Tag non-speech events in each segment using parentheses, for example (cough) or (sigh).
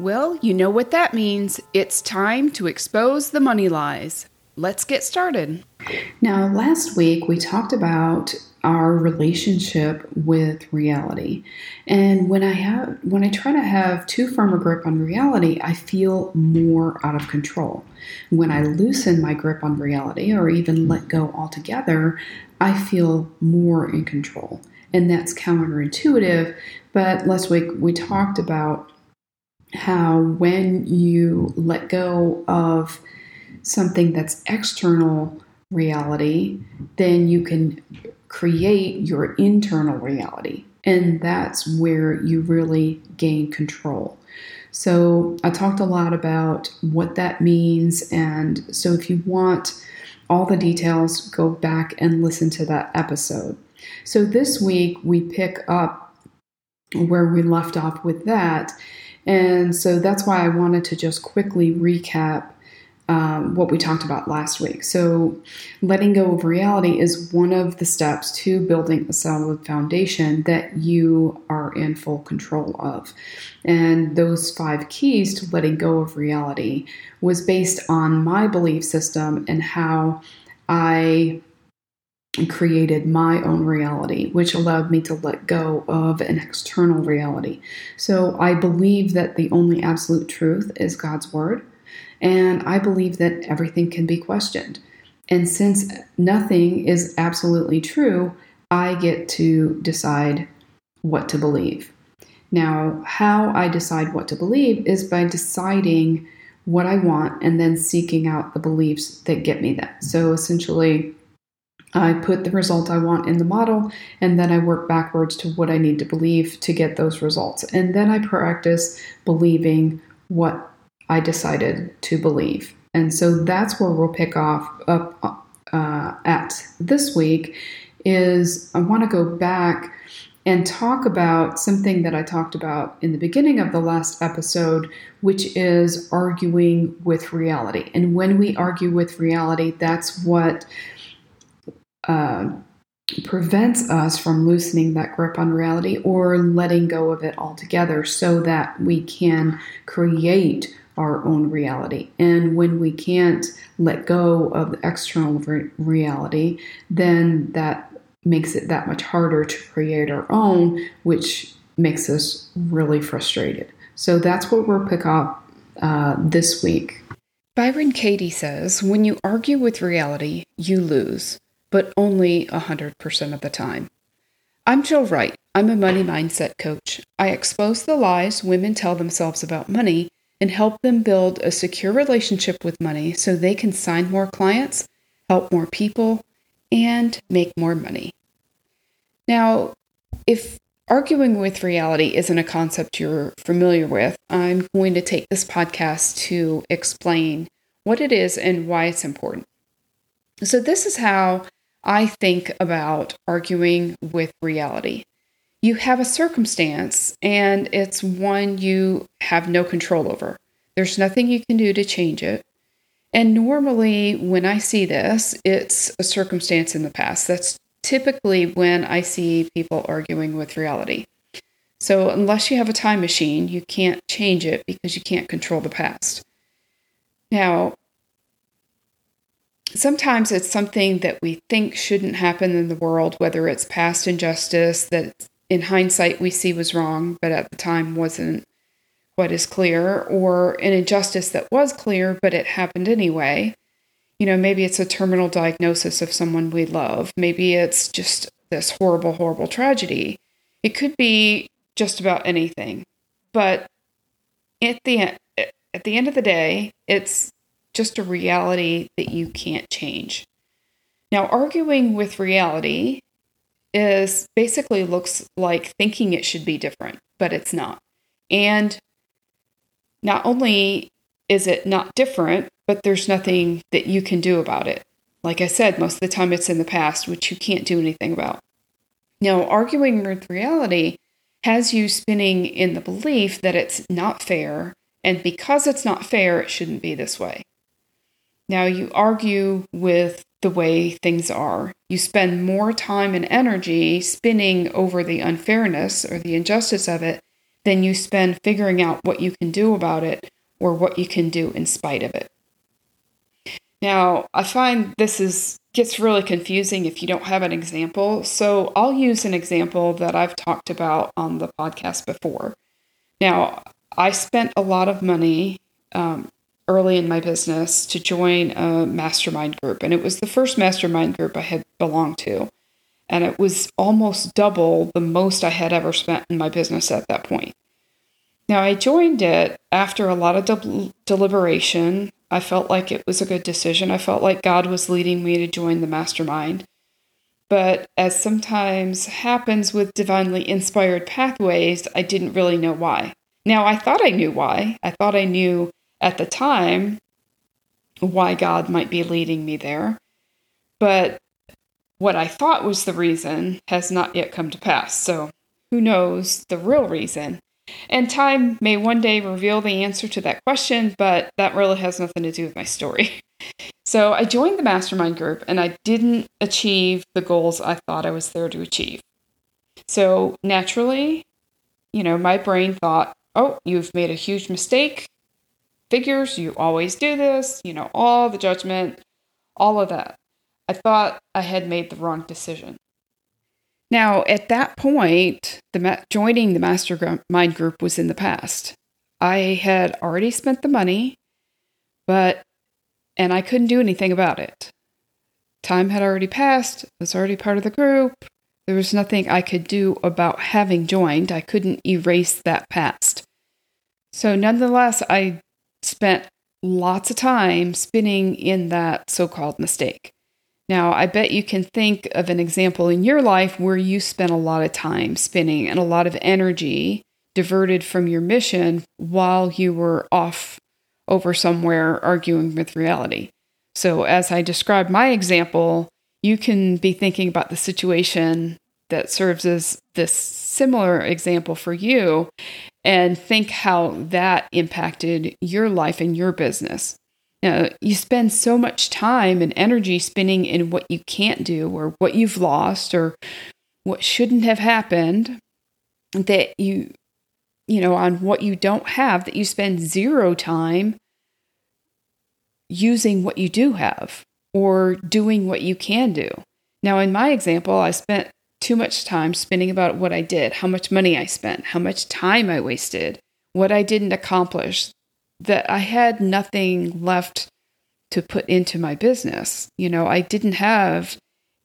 Well, you know what that means. It's time to expose the money lies. Let's get started. Now, last week we talked about our relationship with reality. And when I have when I try to have too firm a grip on reality, I feel more out of control. When I loosen my grip on reality or even let go altogether, I feel more in control. And that's counterintuitive, but last week we talked about how when you let go of something that's external reality, then you can create your internal reality. And that's where you really gain control. So, I talked a lot about what that means. And so, if you want all the details, go back and listen to that episode. So, this week we pick up where we left off with that. And so, that's why I wanted to just quickly recap um, what we talked about last week. So, letting go of reality is one of the steps to building a solid foundation that you are in full control of. And those five keys to letting go of reality was based on my belief system and how I created my own reality, which allowed me to let go of an external reality. So, I believe that the only absolute truth is God's Word. And I believe that everything can be questioned. And since nothing is absolutely true, I get to decide what to believe. Now, how I decide what to believe is by deciding what I want and then seeking out the beliefs that get me that. So essentially, I put the result I want in the model and then I work backwards to what I need to believe to get those results. And then I practice believing what I decided to believe. And so that's where we'll pick off up uh, at this week is I want to go back and talk about something that I talked about in the beginning of the last episode, which is arguing with reality. And when we argue with reality, that's what uh, prevents us from loosening that grip on reality or letting go of it altogether so that we can create our own reality. And when we can't let go of the external re- reality, then that makes it that much harder to create our own, which makes us really frustrated. So that's what we'll pick up uh, this week. Byron Katie says when you argue with reality, you lose, but only 100% of the time. I'm Jill Wright. I'm a money mindset coach. I expose the lies women tell themselves about money and help them build a secure relationship with money so they can sign more clients, help more people, and make more money. Now, if arguing with reality isn't a concept you're familiar with, I'm going to take this podcast to explain what it is and why it's important. So, this is how I think about arguing with reality you have a circumstance and it's one you have no control over. There's nothing you can do to change it. And normally, when I see this, it's a circumstance in the past. That's typically when I see people arguing with reality. So, unless you have a time machine, you can't change it because you can't control the past. Now, sometimes it's something that we think shouldn't happen in the world, whether it's past injustice that in hindsight we see was wrong, but at the time wasn't quite as clear, or an injustice that was clear, but it happened anyway. You know, maybe it's a terminal diagnosis of someone we love. Maybe it's just this horrible, horrible tragedy. It could be just about anything. But at the at the end of the day, it's just a reality that you can't change. Now, arguing with reality is basically looks like thinking it should be different, but it's not. And not only is it not different, but there's nothing that you can do about it. Like I said, most of the time it's in the past, which you can't do anything about. Now, arguing with reality has you spinning in the belief that it's not fair, and because it's not fair, it shouldn't be this way. Now, you argue with the way things are. You spend more time and energy spinning over the unfairness or the injustice of it than you spend figuring out what you can do about it or what you can do in spite of it. Now, I find this is gets really confusing if you don't have an example. So, I'll use an example that I've talked about on the podcast before. Now, I spent a lot of money um, early in my business to join a mastermind group, and it was the first mastermind group I had belonged to. And it was almost double the most I had ever spent in my business at that point. Now, I joined it after a lot of de- deliberation. I felt like it was a good decision. I felt like God was leading me to join the mastermind. But as sometimes happens with divinely inspired pathways, I didn't really know why. Now, I thought I knew why. I thought I knew at the time why God might be leading me there. But what I thought was the reason has not yet come to pass. So who knows the real reason? And time may one day reveal the answer to that question, but that really has nothing to do with my story. (laughs) So I joined the mastermind group and I didn't achieve the goals I thought I was there to achieve. So naturally, you know, my brain thought, oh, you've made a huge mistake. Figures, you always do this, you know, all the judgment, all of that. I thought I had made the wrong decision. Now, at that point, the ma- joining the mastermind group was in the past. I had already spent the money, but and I couldn't do anything about it. Time had already passed. I was already part of the group. There was nothing I could do about having joined. I couldn't erase that past. So, nonetheless, I spent lots of time spinning in that so called mistake. Now, I bet you can think of an example in your life where you spent a lot of time spinning and a lot of energy diverted from your mission while you were off over somewhere arguing with reality. So, as I described my example, you can be thinking about the situation that serves as this similar example for you and think how that impacted your life and your business. Now, you spend so much time and energy spinning in what you can't do or what you've lost or what shouldn't have happened that you you know on what you don't have that you spend zero time using what you do have or doing what you can do. Now in my example, I spent too much time spinning about what I did, how much money I spent, how much time I wasted, what I didn't accomplish, that I had nothing left to put into my business. You know, I didn't have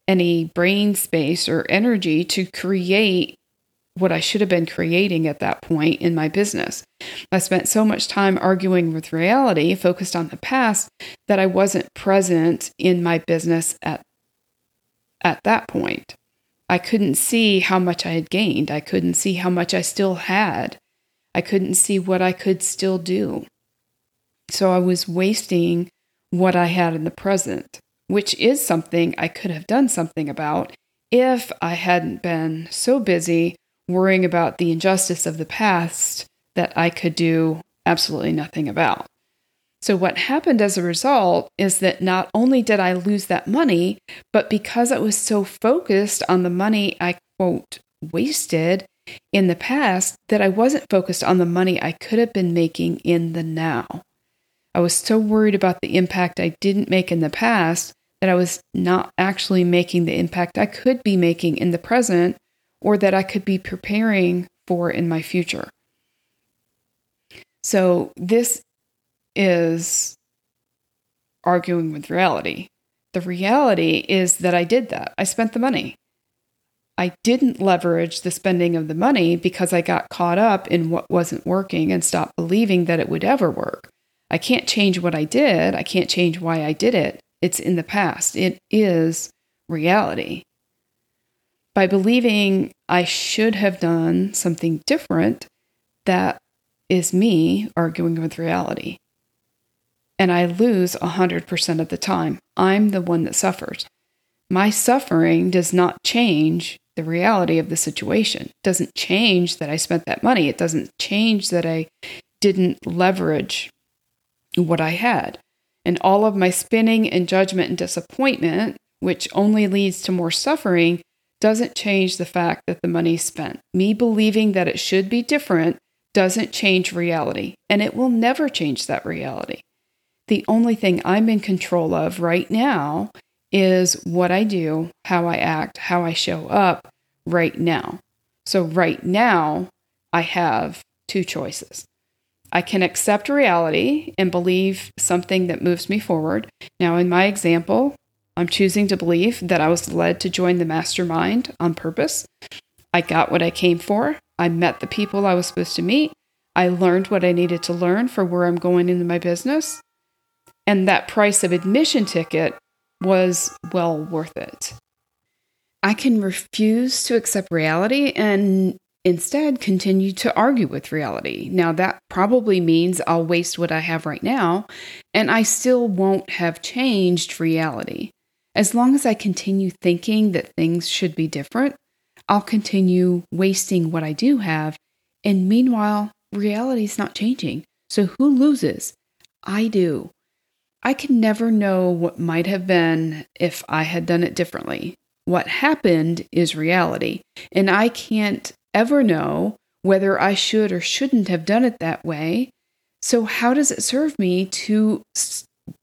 any brain space or energy to create what I should have been creating at that point in my business. I spent so much time arguing with reality, focused on the past, that I wasn't present in my business at at that point. I couldn't see how much I had gained. I couldn't see how much I still had. I couldn't see what I could still do. So I was wasting what I had in the present, which is something I could have done something about if I hadn't been so busy worrying about the injustice of the past that I could do absolutely nothing about. So, what happened as a result is that not only did I lose that money, but because I was so focused on the money I quote wasted in the past, that I wasn't focused on the money I could have been making in the now. I was so worried about the impact I didn't make in the past that I was not actually making the impact I could be making in the present or that I could be preparing for in my future. So, this is arguing with reality. The reality is that I did that. I spent the money. I didn't leverage the spending of the money because I got caught up in what wasn't working and stopped believing that it would ever work. I can't change what I did. I can't change why I did it. It's in the past. It is reality. By believing I should have done something different, that is me arguing with reality. And I lose 100% of the time. I'm the one that suffers. My suffering does not change the reality of the situation. It doesn't change that I spent that money. It doesn't change that I didn't leverage what I had. And all of my spinning and judgment and disappointment, which only leads to more suffering, doesn't change the fact that the money spent. Me believing that it should be different doesn't change reality, and it will never change that reality. The only thing I'm in control of right now is what I do, how I act, how I show up right now. So, right now, I have two choices. I can accept reality and believe something that moves me forward. Now, in my example, I'm choosing to believe that I was led to join the mastermind on purpose. I got what I came for. I met the people I was supposed to meet. I learned what I needed to learn for where I'm going into my business. And that price of admission ticket was well worth it. I can refuse to accept reality and instead continue to argue with reality. Now, that probably means I'll waste what I have right now, and I still won't have changed reality. As long as I continue thinking that things should be different, I'll continue wasting what I do have. And meanwhile, reality's not changing. So who loses? I do. I can never know what might have been if I had done it differently. What happened is reality, and I can't ever know whether I should or shouldn't have done it that way. So, how does it serve me to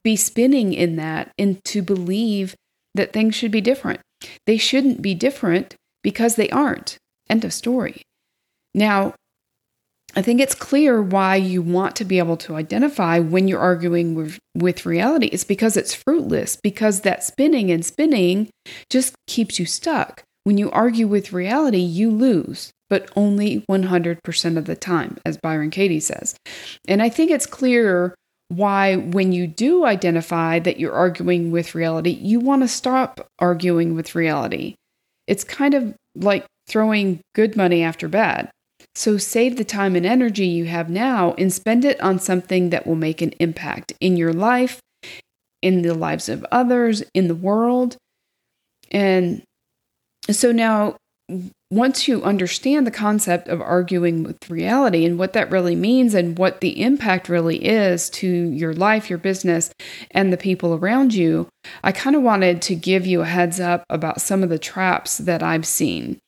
be spinning in that and to believe that things should be different? They shouldn't be different because they aren't. End of story. Now, I think it's clear why you want to be able to identify when you're arguing with, with reality. It's because it's fruitless, because that spinning and spinning just keeps you stuck. When you argue with reality, you lose, but only 100% of the time, as Byron Katie says. And I think it's clear why, when you do identify that you're arguing with reality, you want to stop arguing with reality. It's kind of like throwing good money after bad. So save the time and energy you have now and spend it on something that will make an impact in your life, in the lives of others, in the world. And so now, once you understand the concept of arguing with reality and what that really means and what the impact really is to your life, your business, and the people around you, I kind of wanted to give you a heads up about some of the traps that I've seen.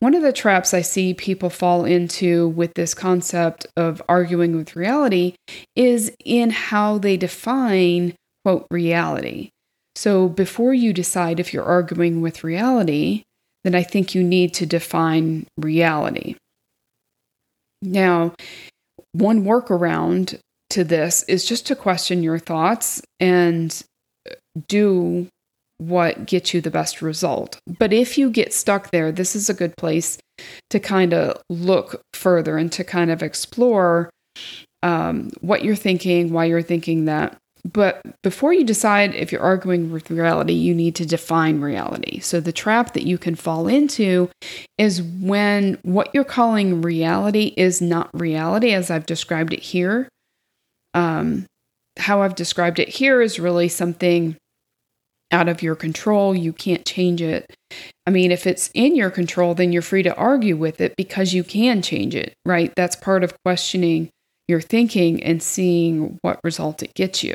One of the traps I see people fall into with this concept of arguing with reality is in how they define, quote, reality. So before you decide if you're arguing with reality, then I think you need to define reality. Now, one workaround to this is just to question your thoughts and do what gets you the best result. But if you get stuck there, this is a good place to kind of look further and to kind of explore um, what you're thinking, why you're thinking that. But before you decide if you're arguing with reality, you need to define reality. So, the trap that you can fall into is when what you're calling reality is not reality, as I've described it here. Um, how I've described it here is really something out of your control. You can't change it. I mean, if it's in your control, then you're free to argue with it because you can change it, right? That's part of questioning your thinking and seeing what result it gets you.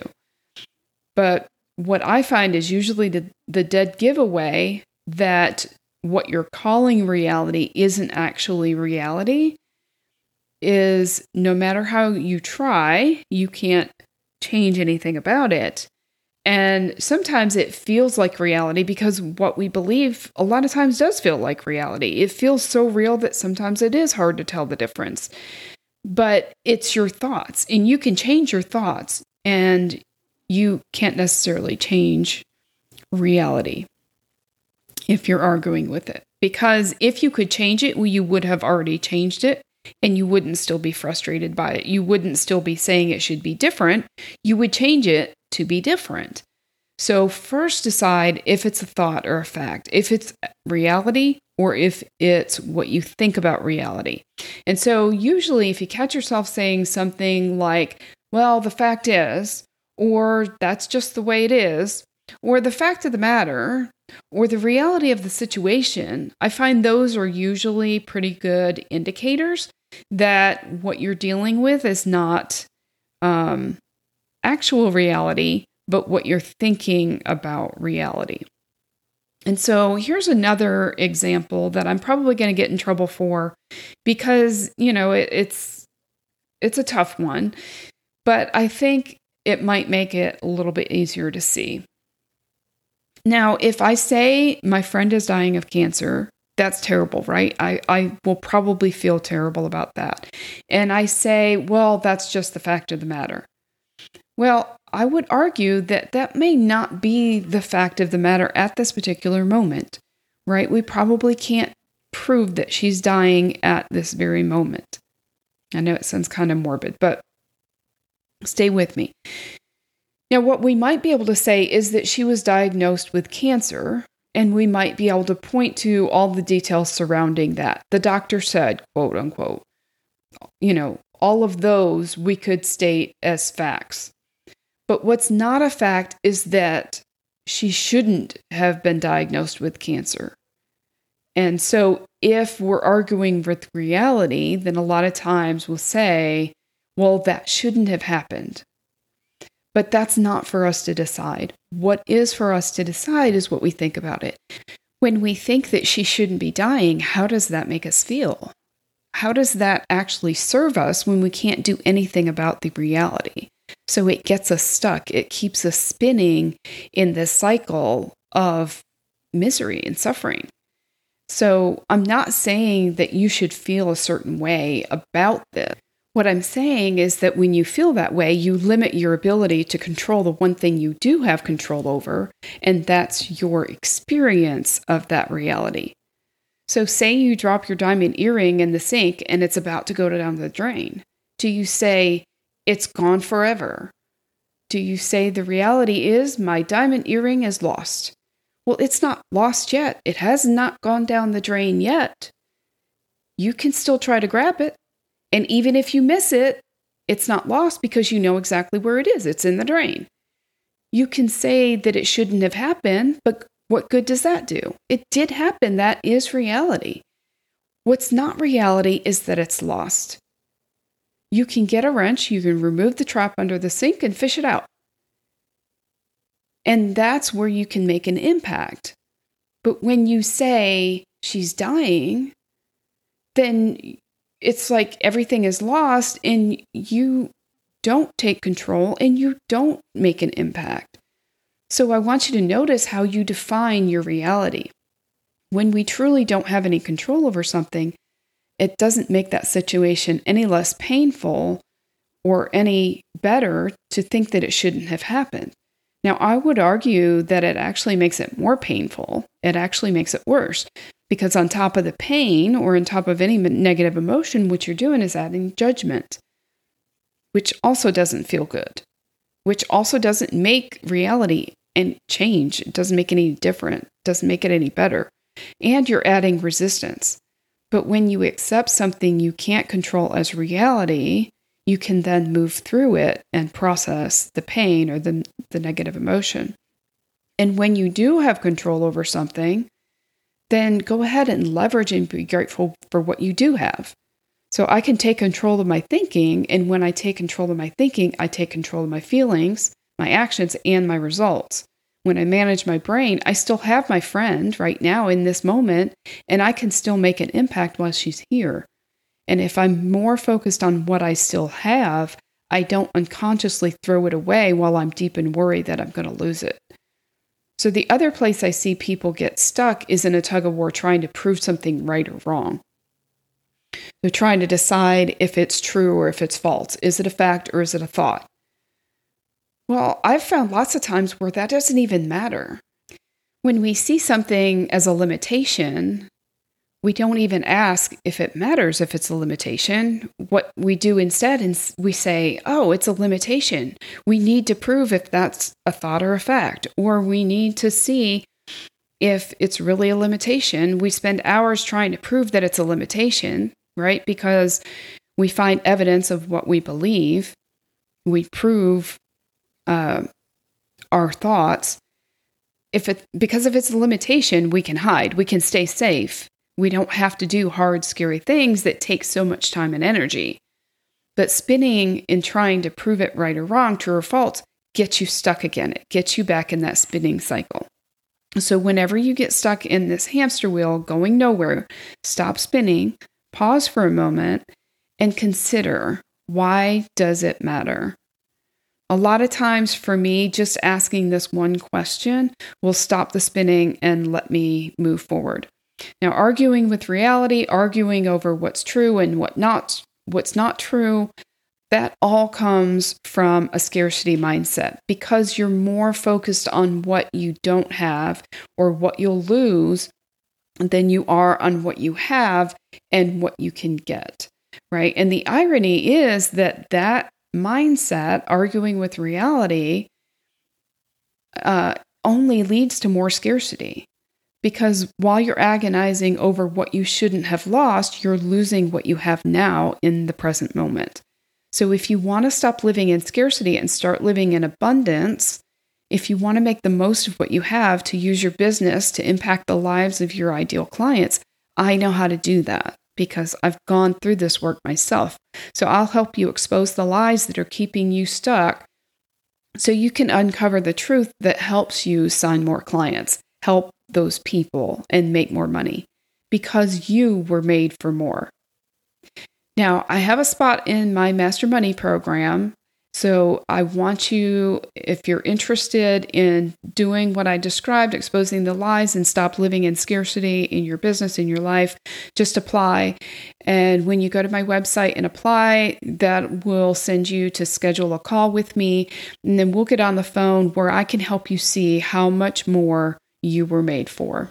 But what I find is usually the, the dead giveaway that what you're calling reality isn't actually reality is no matter how you try, you can't change anything about it. And sometimes it feels like reality because what we believe a lot of times does feel like reality. It feels so real that sometimes it is hard to tell the difference. But it's your thoughts, and you can change your thoughts, and you can't necessarily change reality if you're arguing with it. Because if you could change it, well, you would have already changed it and you wouldn't still be frustrated by it. You wouldn't still be saying it should be different. You would change it to be different. So, first decide if it's a thought or a fact, if it's reality or if it's what you think about reality. And so, usually, if you catch yourself saying something like, well, the fact is, or that's just the way it is, or the fact of the matter, or the reality of the situation, I find those are usually pretty good indicators that what you're dealing with is not um, actual reality, but what you're thinking about reality. And so here's another example that I'm probably going to get in trouble for because, you know, it, it's it's a tough one, but I think it might make it a little bit easier to see. Now, if I say my friend is dying of cancer, that's terrible, right? I, I will probably feel terrible about that. And I say, well, that's just the fact of the matter. Well, I would argue that that may not be the fact of the matter at this particular moment, right? We probably can't prove that she's dying at this very moment. I know it sounds kind of morbid, but stay with me. Now, what we might be able to say is that she was diagnosed with cancer, and we might be able to point to all the details surrounding that. The doctor said, quote unquote, you know, all of those we could state as facts. But what's not a fact is that she shouldn't have been diagnosed with cancer. And so, if we're arguing with reality, then a lot of times we'll say, well, that shouldn't have happened. But that's not for us to decide. What is for us to decide is what we think about it. When we think that she shouldn't be dying, how does that make us feel? How does that actually serve us when we can't do anything about the reality? So it gets us stuck. It keeps us spinning in this cycle of misery and suffering. So I'm not saying that you should feel a certain way about this. What I'm saying is that when you feel that way, you limit your ability to control the one thing you do have control over, and that's your experience of that reality. So, say you drop your diamond earring in the sink and it's about to go down the drain. Do you say, it's gone forever? Do you say, the reality is my diamond earring is lost? Well, it's not lost yet. It has not gone down the drain yet. You can still try to grab it. And even if you miss it, it's not lost because you know exactly where it is. It's in the drain. You can say that it shouldn't have happened, but what good does that do? It did happen. That is reality. What's not reality is that it's lost. You can get a wrench, you can remove the trap under the sink and fish it out. And that's where you can make an impact. But when you say she's dying, then it's like everything is lost and you don't take control and you don't make an impact. So I want you to notice how you define your reality. When we truly don't have any control over something, it doesn't make that situation any less painful or any better to think that it shouldn't have happened. Now, I would argue that it actually makes it more painful. It actually makes it worse because, on top of the pain or on top of any negative emotion, what you're doing is adding judgment, which also doesn't feel good, which also doesn't make reality and change. It doesn't make any different, doesn't make it any better. And you're adding resistance. But when you accept something you can't control as reality, you can then move through it and process the pain or the, the negative emotion. And when you do have control over something, then go ahead and leverage and be grateful for what you do have. So I can take control of my thinking. And when I take control of my thinking, I take control of my feelings, my actions, and my results. When I manage my brain, I still have my friend right now in this moment, and I can still make an impact while she's here. And if I'm more focused on what I still have, I don't unconsciously throw it away while I'm deep in worry that I'm going to lose it. So, the other place I see people get stuck is in a tug of war trying to prove something right or wrong. They're trying to decide if it's true or if it's false. Is it a fact or is it a thought? Well, I've found lots of times where that doesn't even matter. When we see something as a limitation, we don't even ask if it matters if it's a limitation. What we do instead is we say, oh, it's a limitation. We need to prove if that's a thought or a fact, or we need to see if it's really a limitation. We spend hours trying to prove that it's a limitation, right? Because we find evidence of what we believe. We prove uh, our thoughts. If it because if it's limitation, we can hide, we can stay safe, we don't have to do hard, scary things that take so much time and energy. But spinning and trying to prove it right or wrong, true or false, gets you stuck again. It gets you back in that spinning cycle. So, whenever you get stuck in this hamster wheel going nowhere, stop spinning, pause for a moment, and consider Why does it matter? A lot of times for me, just asking this one question will stop the spinning and let me move forward. Now, arguing with reality, arguing over what's true and what not, what's not true, that all comes from a scarcity mindset because you're more focused on what you don't have or what you'll lose than you are on what you have and what you can get, right? And the irony is that that mindset, arguing with reality, uh, only leads to more scarcity. Because while you're agonizing over what you shouldn't have lost, you're losing what you have now in the present moment. So, if you want to stop living in scarcity and start living in abundance, if you want to make the most of what you have to use your business to impact the lives of your ideal clients, I know how to do that because I've gone through this work myself. So, I'll help you expose the lies that are keeping you stuck so you can uncover the truth that helps you sign more clients, help those people, and make more money because you were made for more. Now, I have a spot in my Master Money program. So I want you, if you're interested in doing what I described, exposing the lies and stop living in scarcity in your business, in your life, just apply. And when you go to my website and apply, that will send you to schedule a call with me. And then we'll get on the phone where I can help you see how much more you were made for.